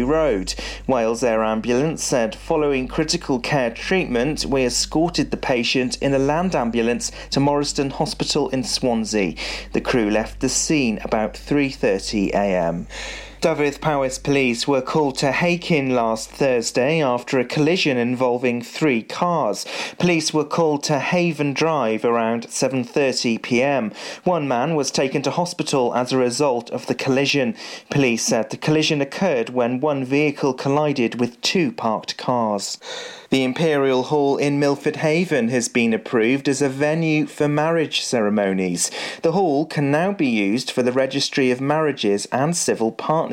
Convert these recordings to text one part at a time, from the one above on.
Road. Wales Air Ambulance said following critical care treatment, we escorted the patient in a land ambulance to Morriston Hospital in Swansea. The crew left the scene about 3:30 a.m. Dyfed Powys police were called to Hakin last Thursday after a collision involving three cars. Police were called to Haven Drive around 7:30 p.m. One man was taken to hospital as a result of the collision. Police said the collision occurred when one vehicle collided with two parked cars. The Imperial Hall in Milford Haven has been approved as a venue for marriage ceremonies. The hall can now be used for the Registry of Marriages and Civil Partnerships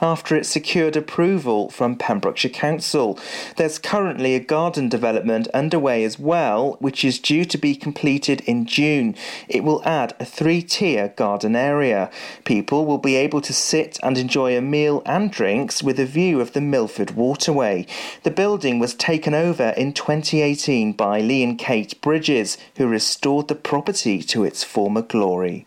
after it secured approval from Pembrokeshire Council. There's currently a garden development underway as well, which is due to be completed in June. It will add a three tier garden area. People will be able to sit and enjoy a meal and drinks with a view of the Milford waterway. The building was taken over in 2018 by Lee and Kate Bridges, who restored the property to its former glory.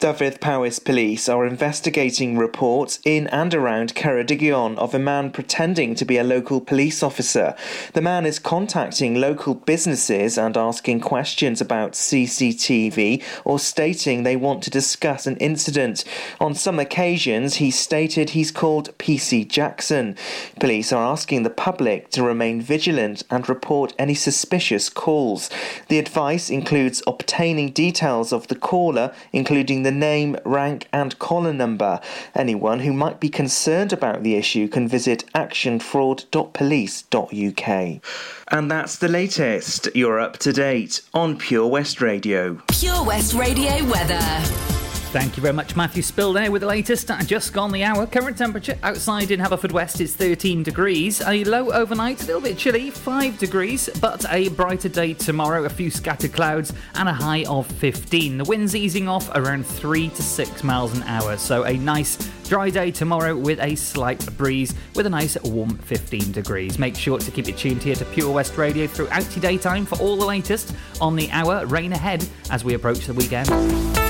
Dyfed Powys police are investigating reports in and around Ceredigion of a man pretending to be a local police officer. The man is contacting local businesses and asking questions about CCTV or stating they want to discuss an incident. On some occasions, he stated he's called PC Jackson. Police are asking the public to remain vigilant and report any suspicious calls. The advice includes obtaining details of the caller, including the the name, rank, and collar number. Anyone who might be concerned about the issue can visit actionfraud.police.uk. And that's the latest. You're up to date on Pure West Radio. Pure West Radio weather. Thank you very much, Matthew Spill there with the latest. Uh, just gone the hour. Current temperature outside in Haverfordwest is 13 degrees. A low overnight, a little bit chilly, 5 degrees, but a brighter day tomorrow. A few scattered clouds and a high of 15. The wind's easing off around 3 to 6 miles an hour. So a nice dry day tomorrow with a slight breeze with a nice warm 15 degrees. Make sure to keep it tuned here to Pure West Radio throughout your daytime for all the latest on the hour. Rain ahead as we approach the weekend.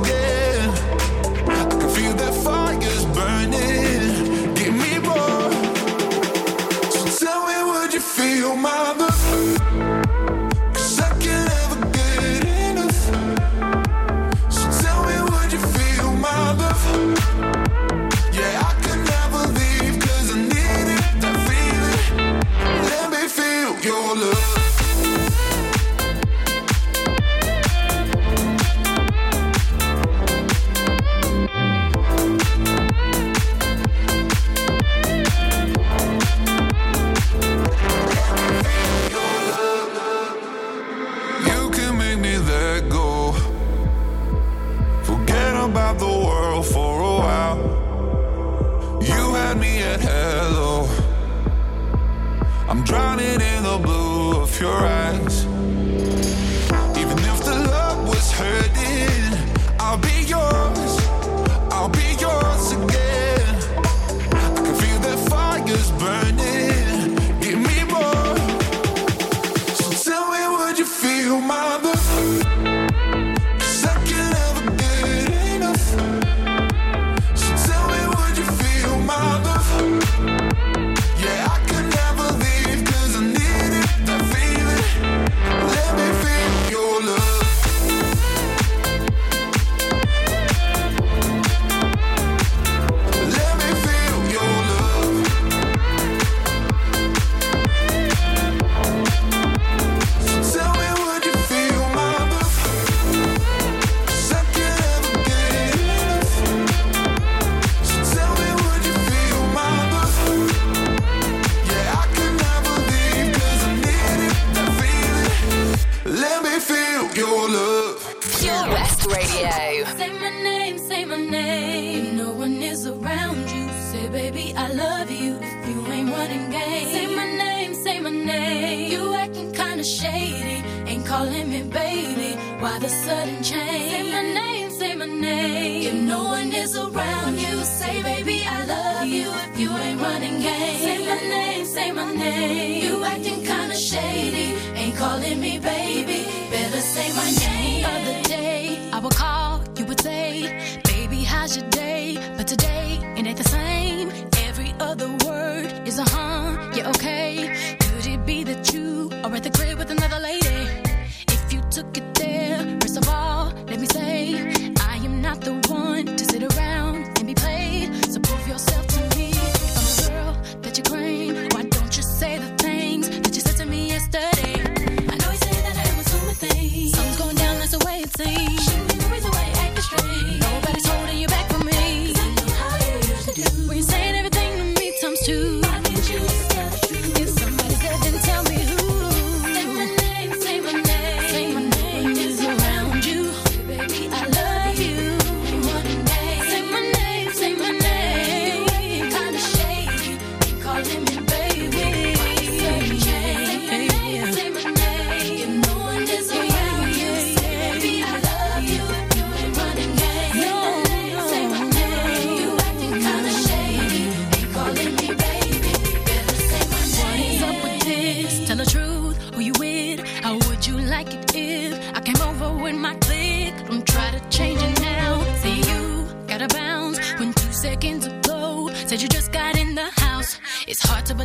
Feel my baby, I love you. If you ain't running game, say my I am not the one to sit around and be played. So prove yourself to me. I'm the girl that you why don't you say the things that you said to me yesterday? I know you that I was doing things. Something's going down, that's the way it seems.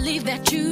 believe that you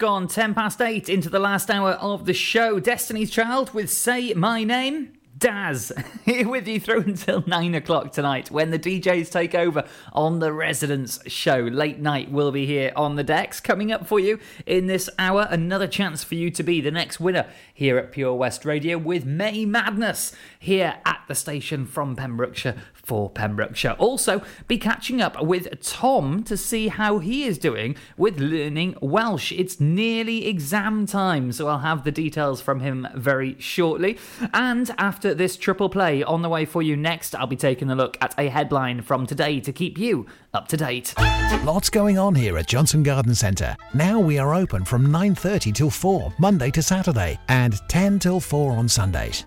gone 10 past 8 into the last hour of the show. Destiny's Child with Say My Name. Daz here with you through until nine o'clock tonight when the DJs take over on the Residence Show. Late night will be here on the decks. Coming up for you in this hour, another chance for you to be the next winner here at Pure West Radio with May Madness here at the station from Pembrokeshire for Pembrokeshire. Also, be catching up with Tom to see how he is doing with learning Welsh. It's nearly exam time, so I'll have the details from him very shortly. And after this triple play on the way for you next, I'll be taking a look at a headline from today to keep you up to date. Lots going on here at Johnston Garden Centre. Now we are open from 9:30 till 4, Monday to Saturday, and 10 till 4 on Sundays.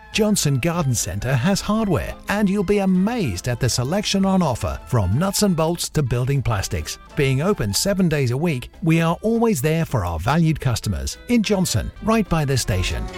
Johnston Garden Centre has hardware, and you'll be amazed at the selection on offer from nuts and bolts to building plastics. Being open seven days a week, we are always there for our valued customers in Johnston, right by the station.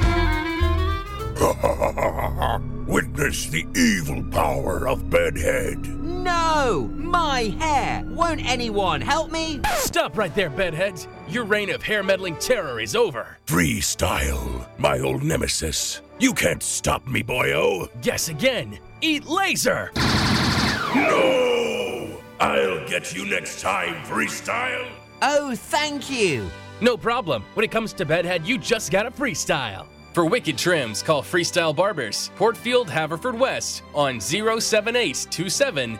Witness the evil power of Bedhead. No! My hair! Won't anyone help me? Stop right there, bedheads! Your reign of hair meddling terror is over. Freestyle, my old nemesis. You can't stop me, boyo. Guess again. Eat laser! No! I'll get you next time, Freestyle. Oh, thank you! No problem. When it comes to bedhead, you just gotta freestyle. For wicked trims, call Freestyle Barbers, Portfield, Haverford West, on 07827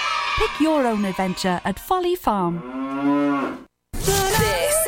Pick your own adventure at Folly Farm. This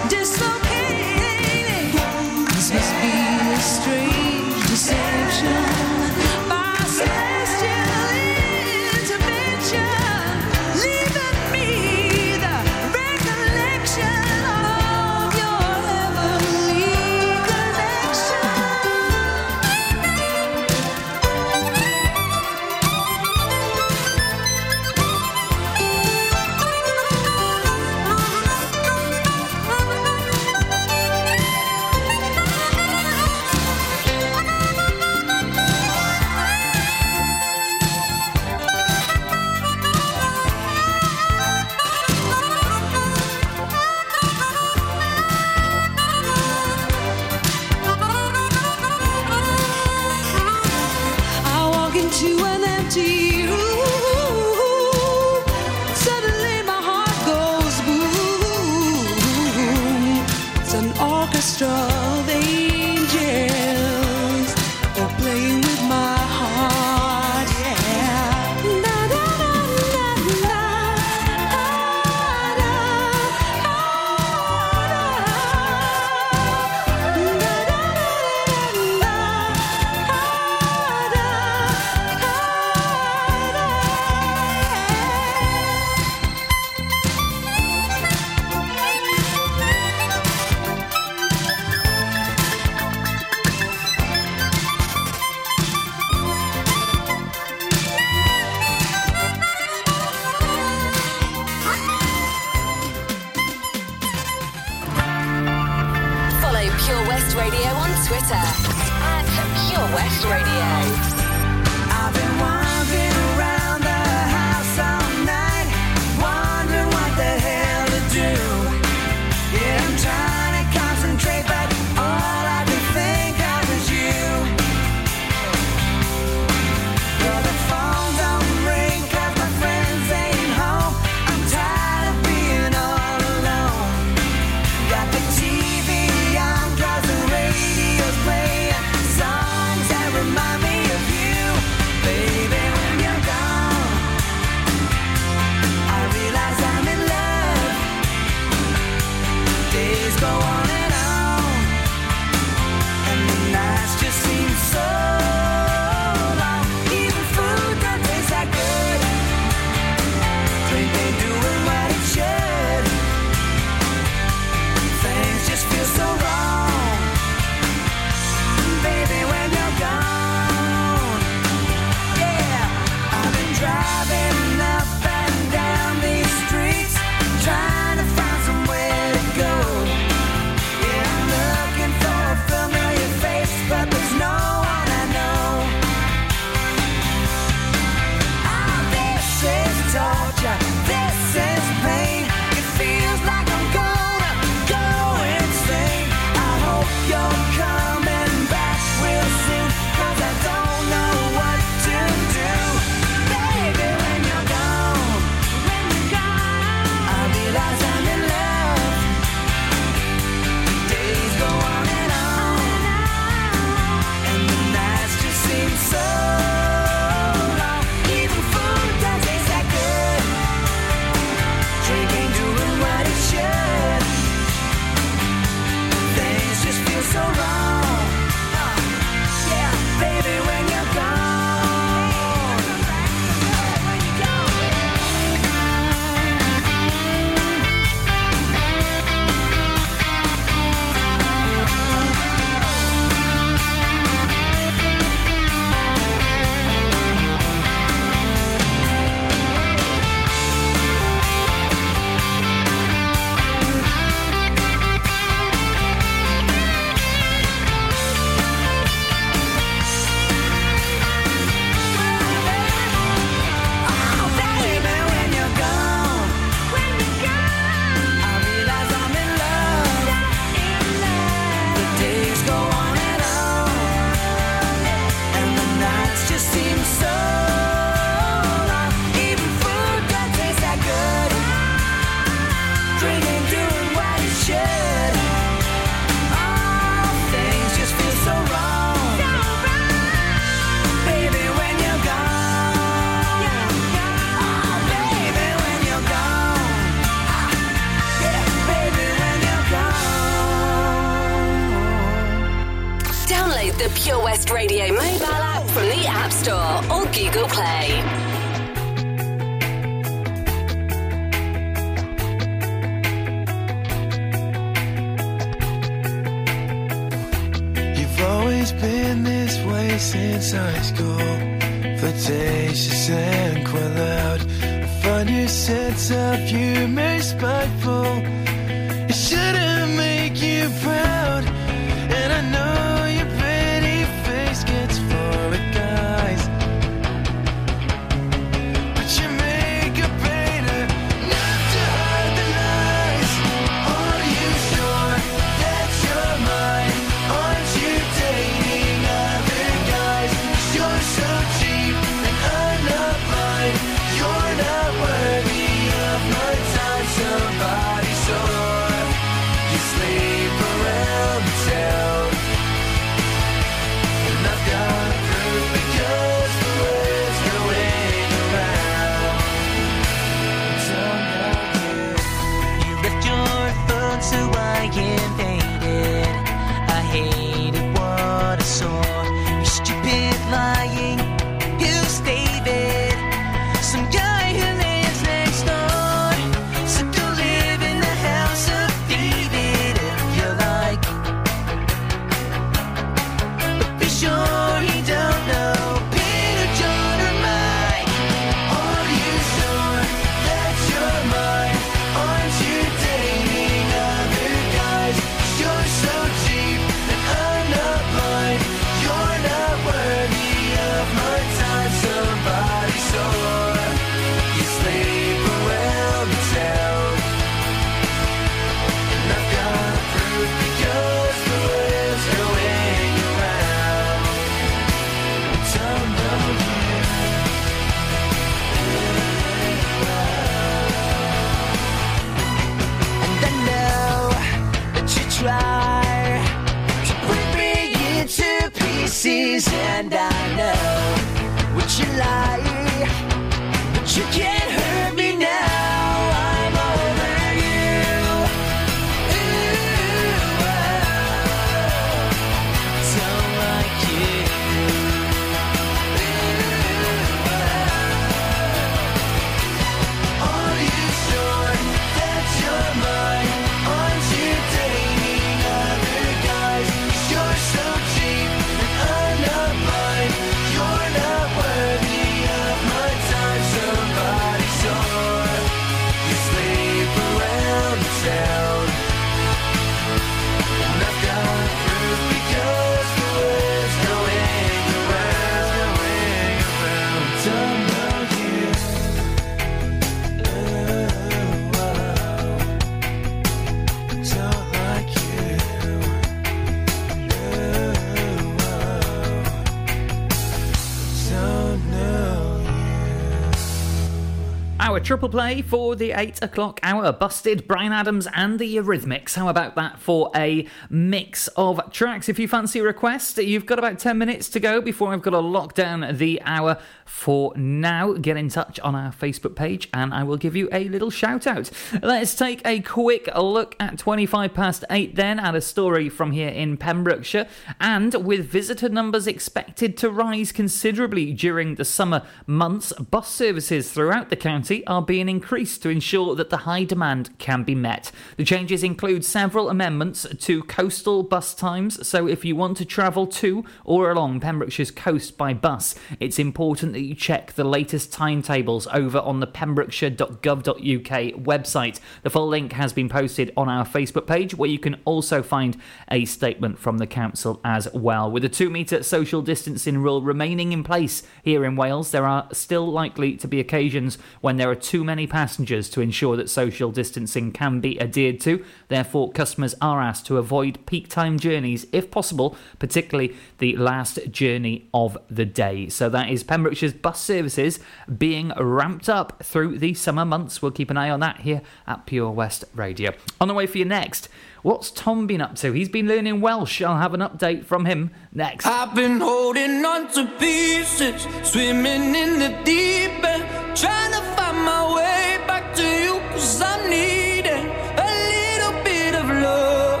triple play for the 8 o'clock hour. Busted, Bryan Adams, and the Eurythmics. How about that for a mix of tracks? If you fancy a request, you've got about 10 minutes to go before I've got to lock down the hour for now. Get in touch on our Facebook page and I will give you a little shout out. Let's take a quick look at 25 past 8 then at a story from here in Pembrokeshire. And with visitor numbers expected to rise considerably during the summer months, bus services throughout the county are being increased to ensure that the high demand can be met. The changes include several amendments to coastal bus times, so if you want to travel to or along Pembrokeshire's coast by bus, it's important that you check the latest timetables over on the pembrokeshire.gov.uk website. The full link has been posted on our Facebook page, where you can also find a statement from the council as well. With the two metre social distancing rule remaining in place here in Wales, there are still likely to be occasions when there are too many passengers to ensure that social distancing can be adhered to. Therefore, customers are asked to avoid peak time journeys if possible, particularly the last journey of the day. So that is Pembrokeshire's bus services being ramped up through the summer months. We'll keep an eye on that here at Pure West Radio. On the way for you next. What's Tom been up to? He's been learning Welsh. I'll have an update from him next. I've been holding on to pieces, swimming in the deep end, trying to find my way back to you, I'm needing a little bit of love.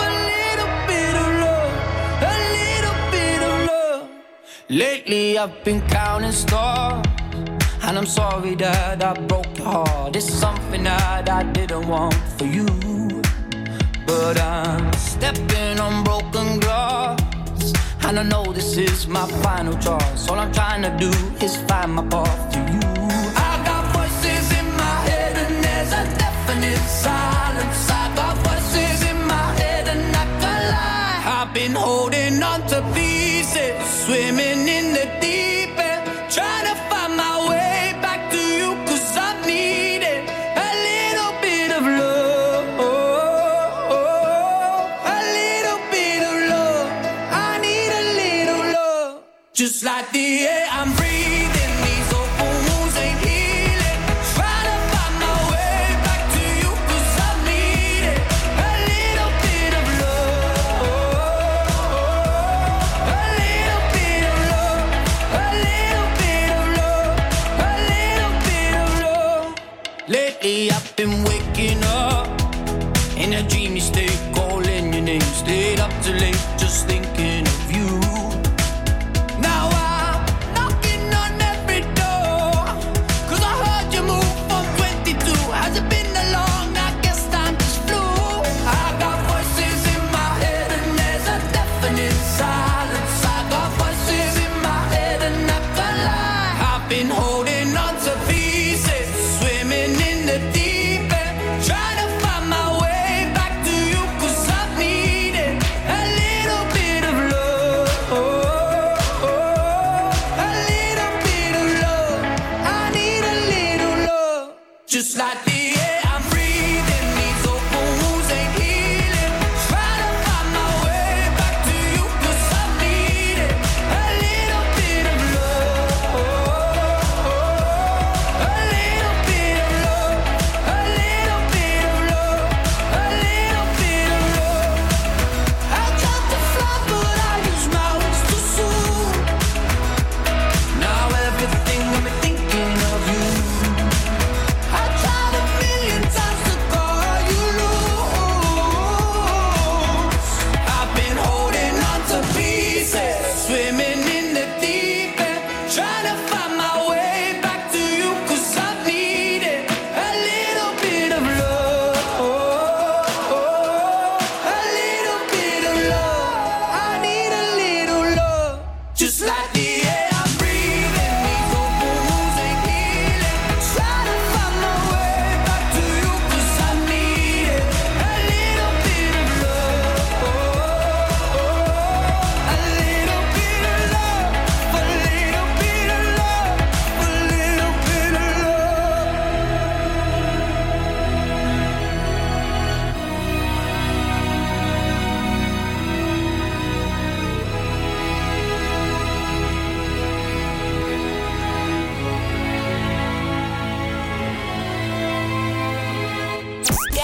A little bit of love, a little bit of love. Lately I've been counting stars, and I'm sorry that I broke your heart. It's something that I didn't want for you. But I'm stepping on broken glass. And I know this is my final choice. All I'm trying to do is find my path to you. I got voices in my head, and there's a definite silence. I got voices in my head, and I can't lie. I've been holding on to pieces, swimming in Just like the air I'm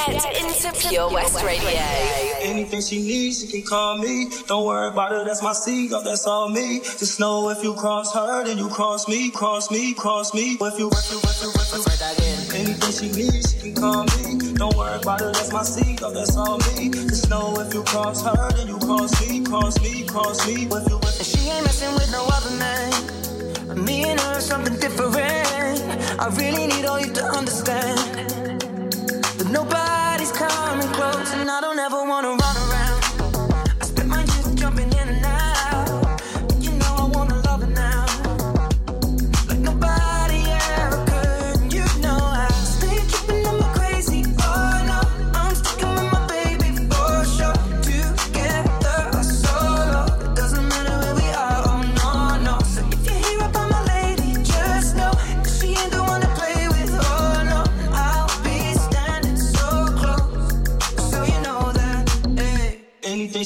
Get into Pure West Radio. Anything she needs, she can call me. Don't worry about it, that's my seed, oh, that's all me. Just know if you cross her, then you cross me, cross me, cross me. If you, if you, if you, if you, anything she needs, she can call me. Don't worry about it, that's my seed, oh, that's all me. Just know if you cross her, then you cross me, cross me, cross me. If you, if And she ain't messing with no other man. Me and her is something different. I really need all you to understand. Nobody's coming close, and I don't ever wanna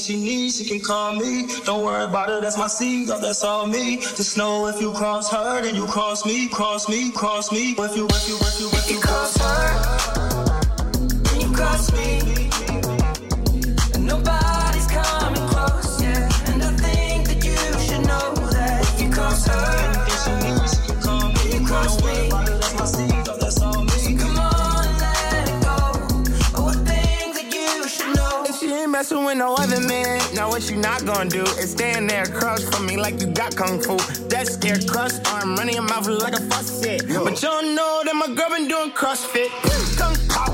she needs, she can call me. Don't worry about it, that's my seed, oh, that's all me. Just know if you cross her, then you cross me, cross me, cross me. If you, if you, if you, if you cross her, messing with no other man, now what you not gonna do is stand there across from me like you got kung fu. That scare crust arm running your mouth like a faucet. But you don't know that my girl been doing CrossFit. Kung pop,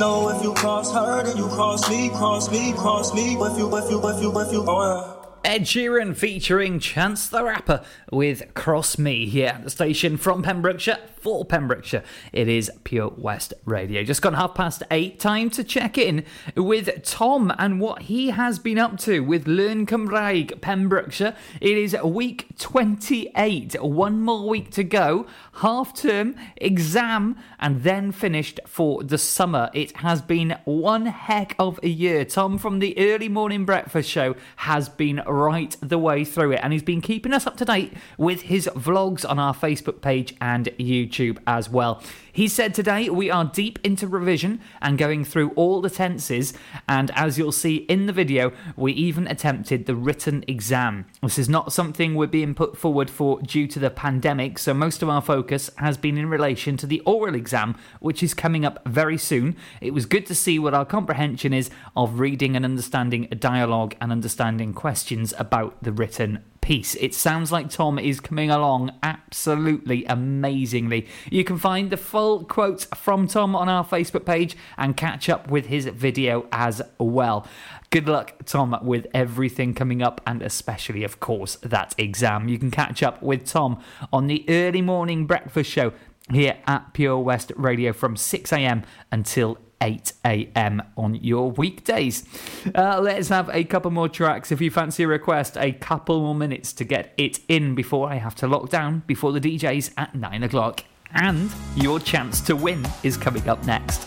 know if you cross her, then you cross me, cross me, cross me. If you, if you, if you, if you, oh, yeah. Ed Sheeran featuring Chance the Rapper with Cross Me here at the station from Pembrokeshire for Pembrokeshire. It is Pure West Radio. Just gone half past eight. Time to check in with Tom and what he has been up to with Learn Cymraeg Pembrokeshire. It is week 28. One more week to go. Half term, exam, and then finished for the summer. It has been one heck of a year. Tom from the early morning breakfast show has been right the way through it, and he's been keeping us up to date with his vlogs on our Facebook page and YouTube as well. He said today we are deep into revision and going through all the tenses, and as you'll see in the video, we even attempted the written exam. This is not something we're being put forward for due to the pandemic, so most of our focus has been in relation to the oral exam, which is coming up very soon. It was good to see what our comprehension is of reading and understanding a dialogue and understanding questions about the written piece. It sounds like Tom is coming along absolutely amazingly. You can find the full quotes from Tom on our Facebook page and catch up with his video as well. Good luck, Tom, with everything coming up and especially, of course, that exam. You can catch up with Tom on the early morning breakfast show here at Pure West Radio from 6 a.m. until 8 a.m. on your weekdays. Uh, let's have a couple more tracks. If you fancy a request, a couple more minutes to get it in before I have to lock down before the DJs at 9 o'clock. And your chance to win is coming up next.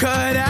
cut out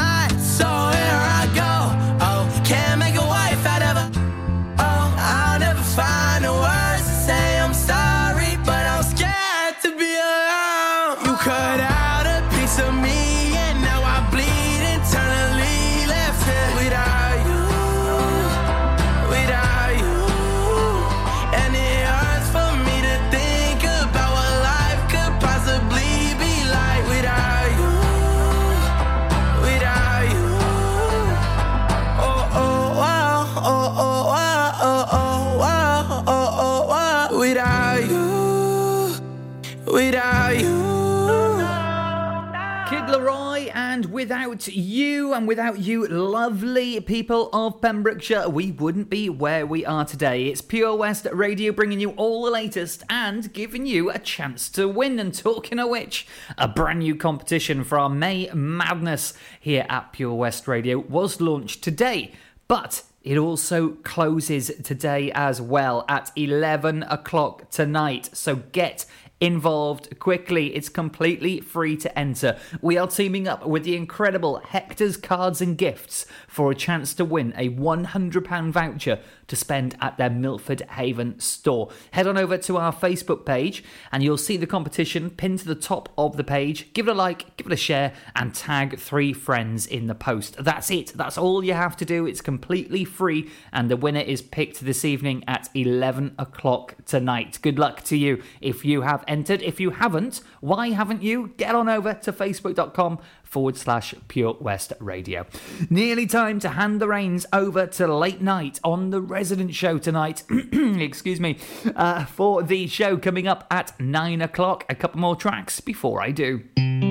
Without you, and without you, lovely people of Pembrokeshire, we wouldn't be where we are today. It's Pure West Radio bringing you all the latest and giving you a chance to win. And talking of which, a brand new competition for our May Madness here at Pure West Radio was launched today, but it also closes today as well at 11 o'clock tonight. So get involved quickly. It's completely free to enter. We are teaming up with the incredible Hector's Cards and Gifts for a chance to win a £100 voucher to spend at their Milford Haven store. Head on over to our Facebook page and you'll see the competition pinned to the top of the page. Give it a like, give it a share, and tag three friends in the post. That's it. That's all you have to do. It's completely free, and the winner is picked this evening at 11 o'clock tonight. Good luck to you if you have entered. If you haven't, why haven't you? Get on over to facebook.com forward slash Pure West Radio. Nearly time to hand the reins over to late night on the resident show tonight. Excuse me. Uh, for the show coming up at nine o'clock. A couple more tracks before I do.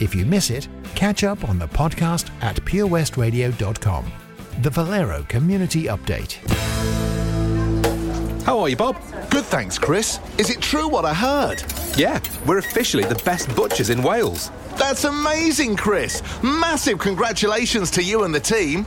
If you miss it, catch up on the podcast at purewestradio.com. The Valero Community Update. How are you, Bob? Good, thanks, Chris. Is it true what I heard? Yeah, we're officially the best butchers in Wales. That's amazing, Chris. Massive congratulations to you and the team.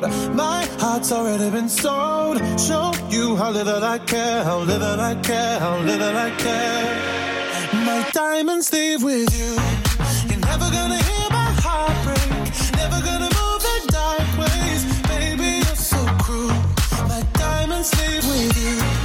road. My heart's already been sold. Show you how little I care, how little I care, how little I care. My diamonds leave with you. You're never gonna hear my heart break. Never gonna move in dark ways. Baby, you're so cruel. My diamonds leave with you.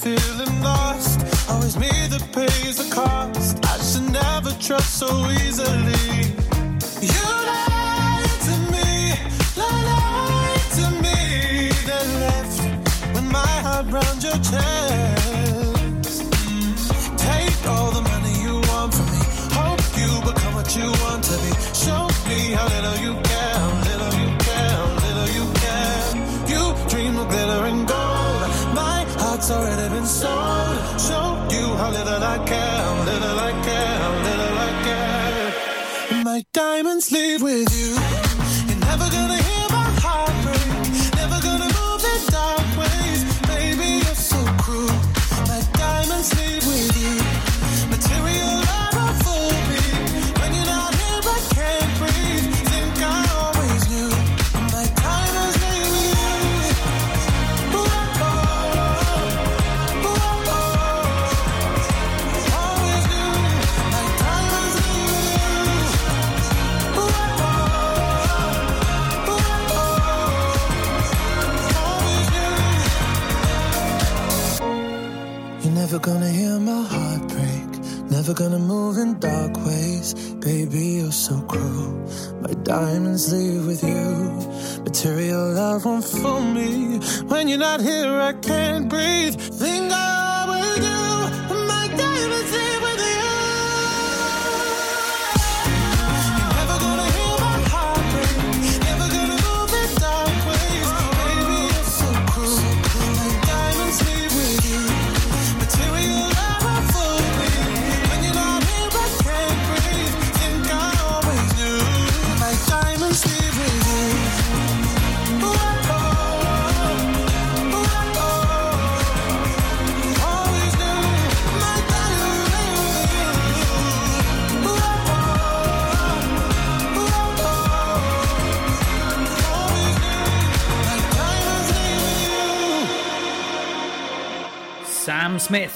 feeling lost. Always me that pays the cost. I should never trust so easily. You lied to me, lied to me, then left when my heart round your chest. Take all the money you want from me. Hope you become what you want to be. Show me how. soul. Show you how little I care, little I care, little I care. My diamonds leave with you. You're never gonna.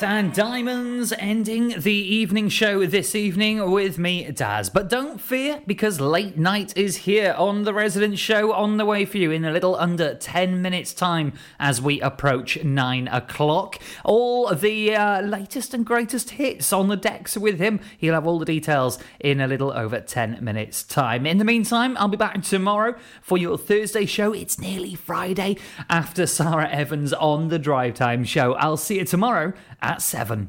Sam Smith Diamonds ending the evening show this evening with me, Daz. But don't fear, because late night is here on the Resident Show on the way for you in a little under 10 minutes' time as we approach 9 o'clock. All the uh, latest and greatest hits on the decks with him. He'll have all the details in a little over 10 minutes' time. In the meantime, I'll be back tomorrow for your Thursday show. It's nearly Friday after Sarah Evans on the Drive Time show. I'll see you tomorrow at 7.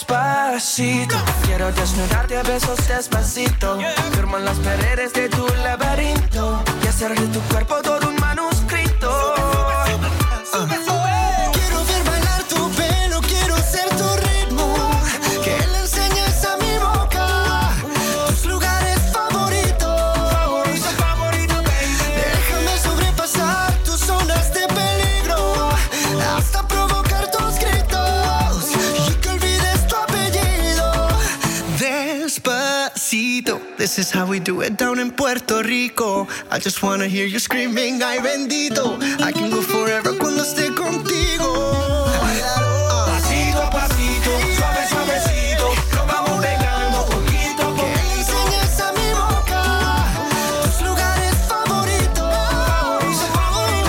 despacito. Quiero desnudarte a besos despacito. Firman las paredes de tu laberinto y hacer de tu cuerpo todo un manuscrito. Uh. This is how we do it down in Puerto Rico. I just wanna hear you screaming, ay bendito. I can go forever cuando esté contigo. Pasito a pasito, suave suavecito, lo vamos pegando poquito a poquito. Que esa mi boca tus lugares favoritos.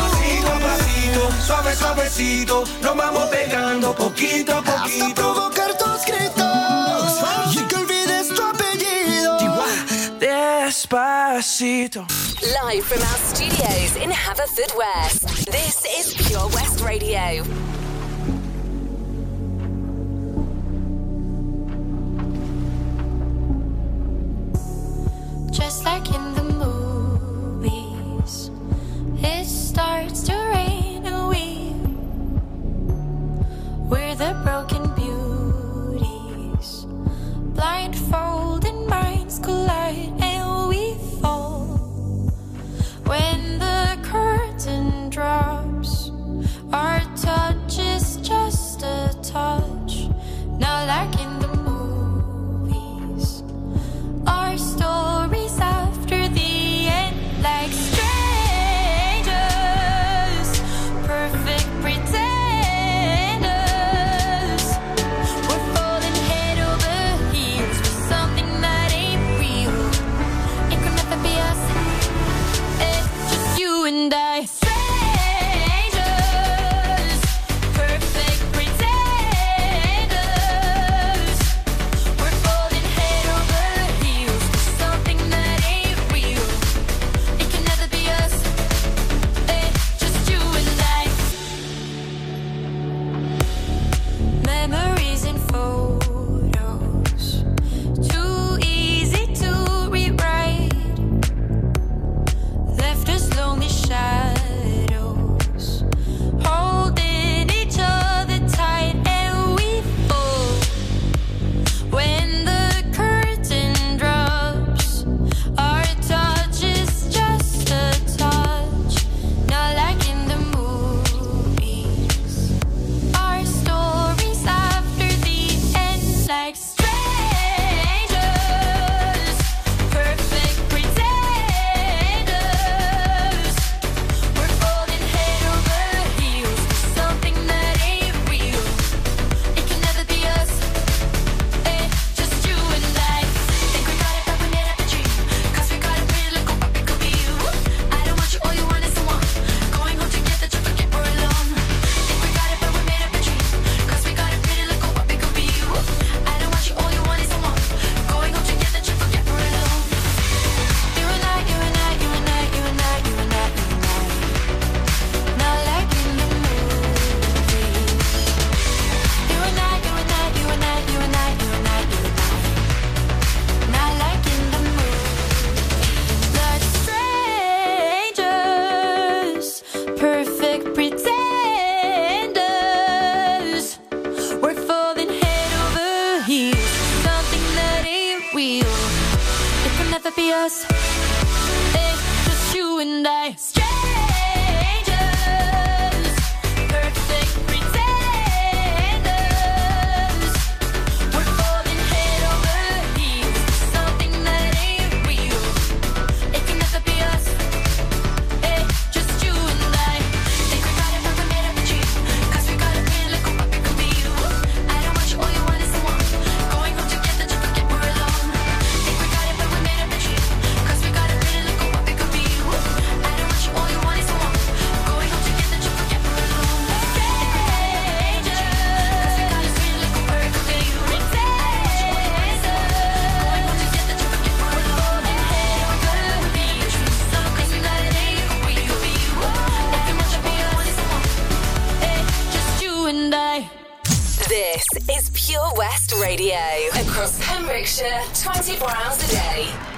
Pasito a pasito, suave suavecito, lo vamos pegando poquito a poquito. Despacito. Live from our studios in Haverford West, this is Pure West Radio. 24 hours a day.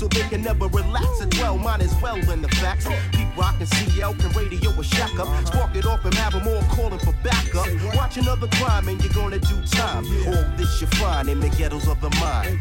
so they can never relax and dwell. Mine is well in the facts. Keep rocking CL, can radio a shack up. Spark it off and have them all calling for backup. Watch another crime and you're gonna do time. All this you find in the ghettos of the mind.